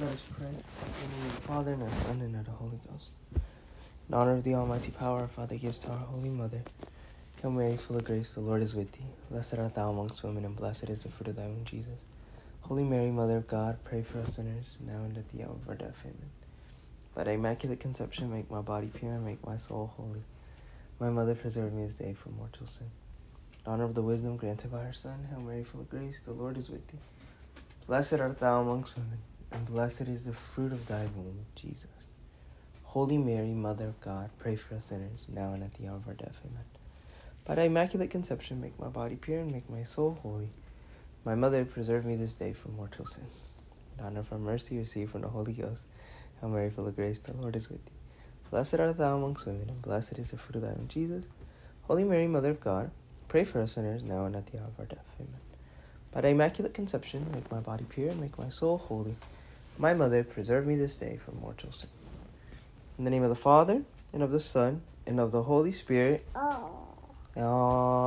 Let us pray. In the name of the Father, and the Son, and of the Holy Ghost. In honor of the Almighty power, our Father gives to our Holy Mother. Hail Mary, full of grace, the Lord is with thee. Blessed art thou amongst women, and blessed is the fruit of thy womb, Jesus. Holy Mary, Mother of God, pray for us sinners, now and at the hour of our death. Amen. By immaculate conception, make my body pure, and make my soul holy. My Mother, preserve me this day from mortal sin. In honor of the wisdom granted by her Son, Hail Mary, full of grace, the Lord is with thee. Blessed art thou amongst women, and blessed is the fruit of thy womb, Jesus. Holy Mary, Mother of God, pray for us sinners, now and at the hour of our death. Amen. By thy immaculate conception, make my body pure, and make my soul holy. My Mother, preserve me this day from mortal sin. In honor of our mercy, receive from the Holy Ghost. Hail Mary, full of grace, the Lord is with thee. Blessed art thou amongst women, and blessed is the fruit of thy womb, Jesus. Holy Mary, Mother of God, pray for us sinners, now and at the hour of our death. Amen. By the immaculate conception, make my body pure, and make my soul holy. My Mother, preserve me this day from mortal sin. In the name of the Father, and of the Son, and of the Holy Spirit. Oh. Amen.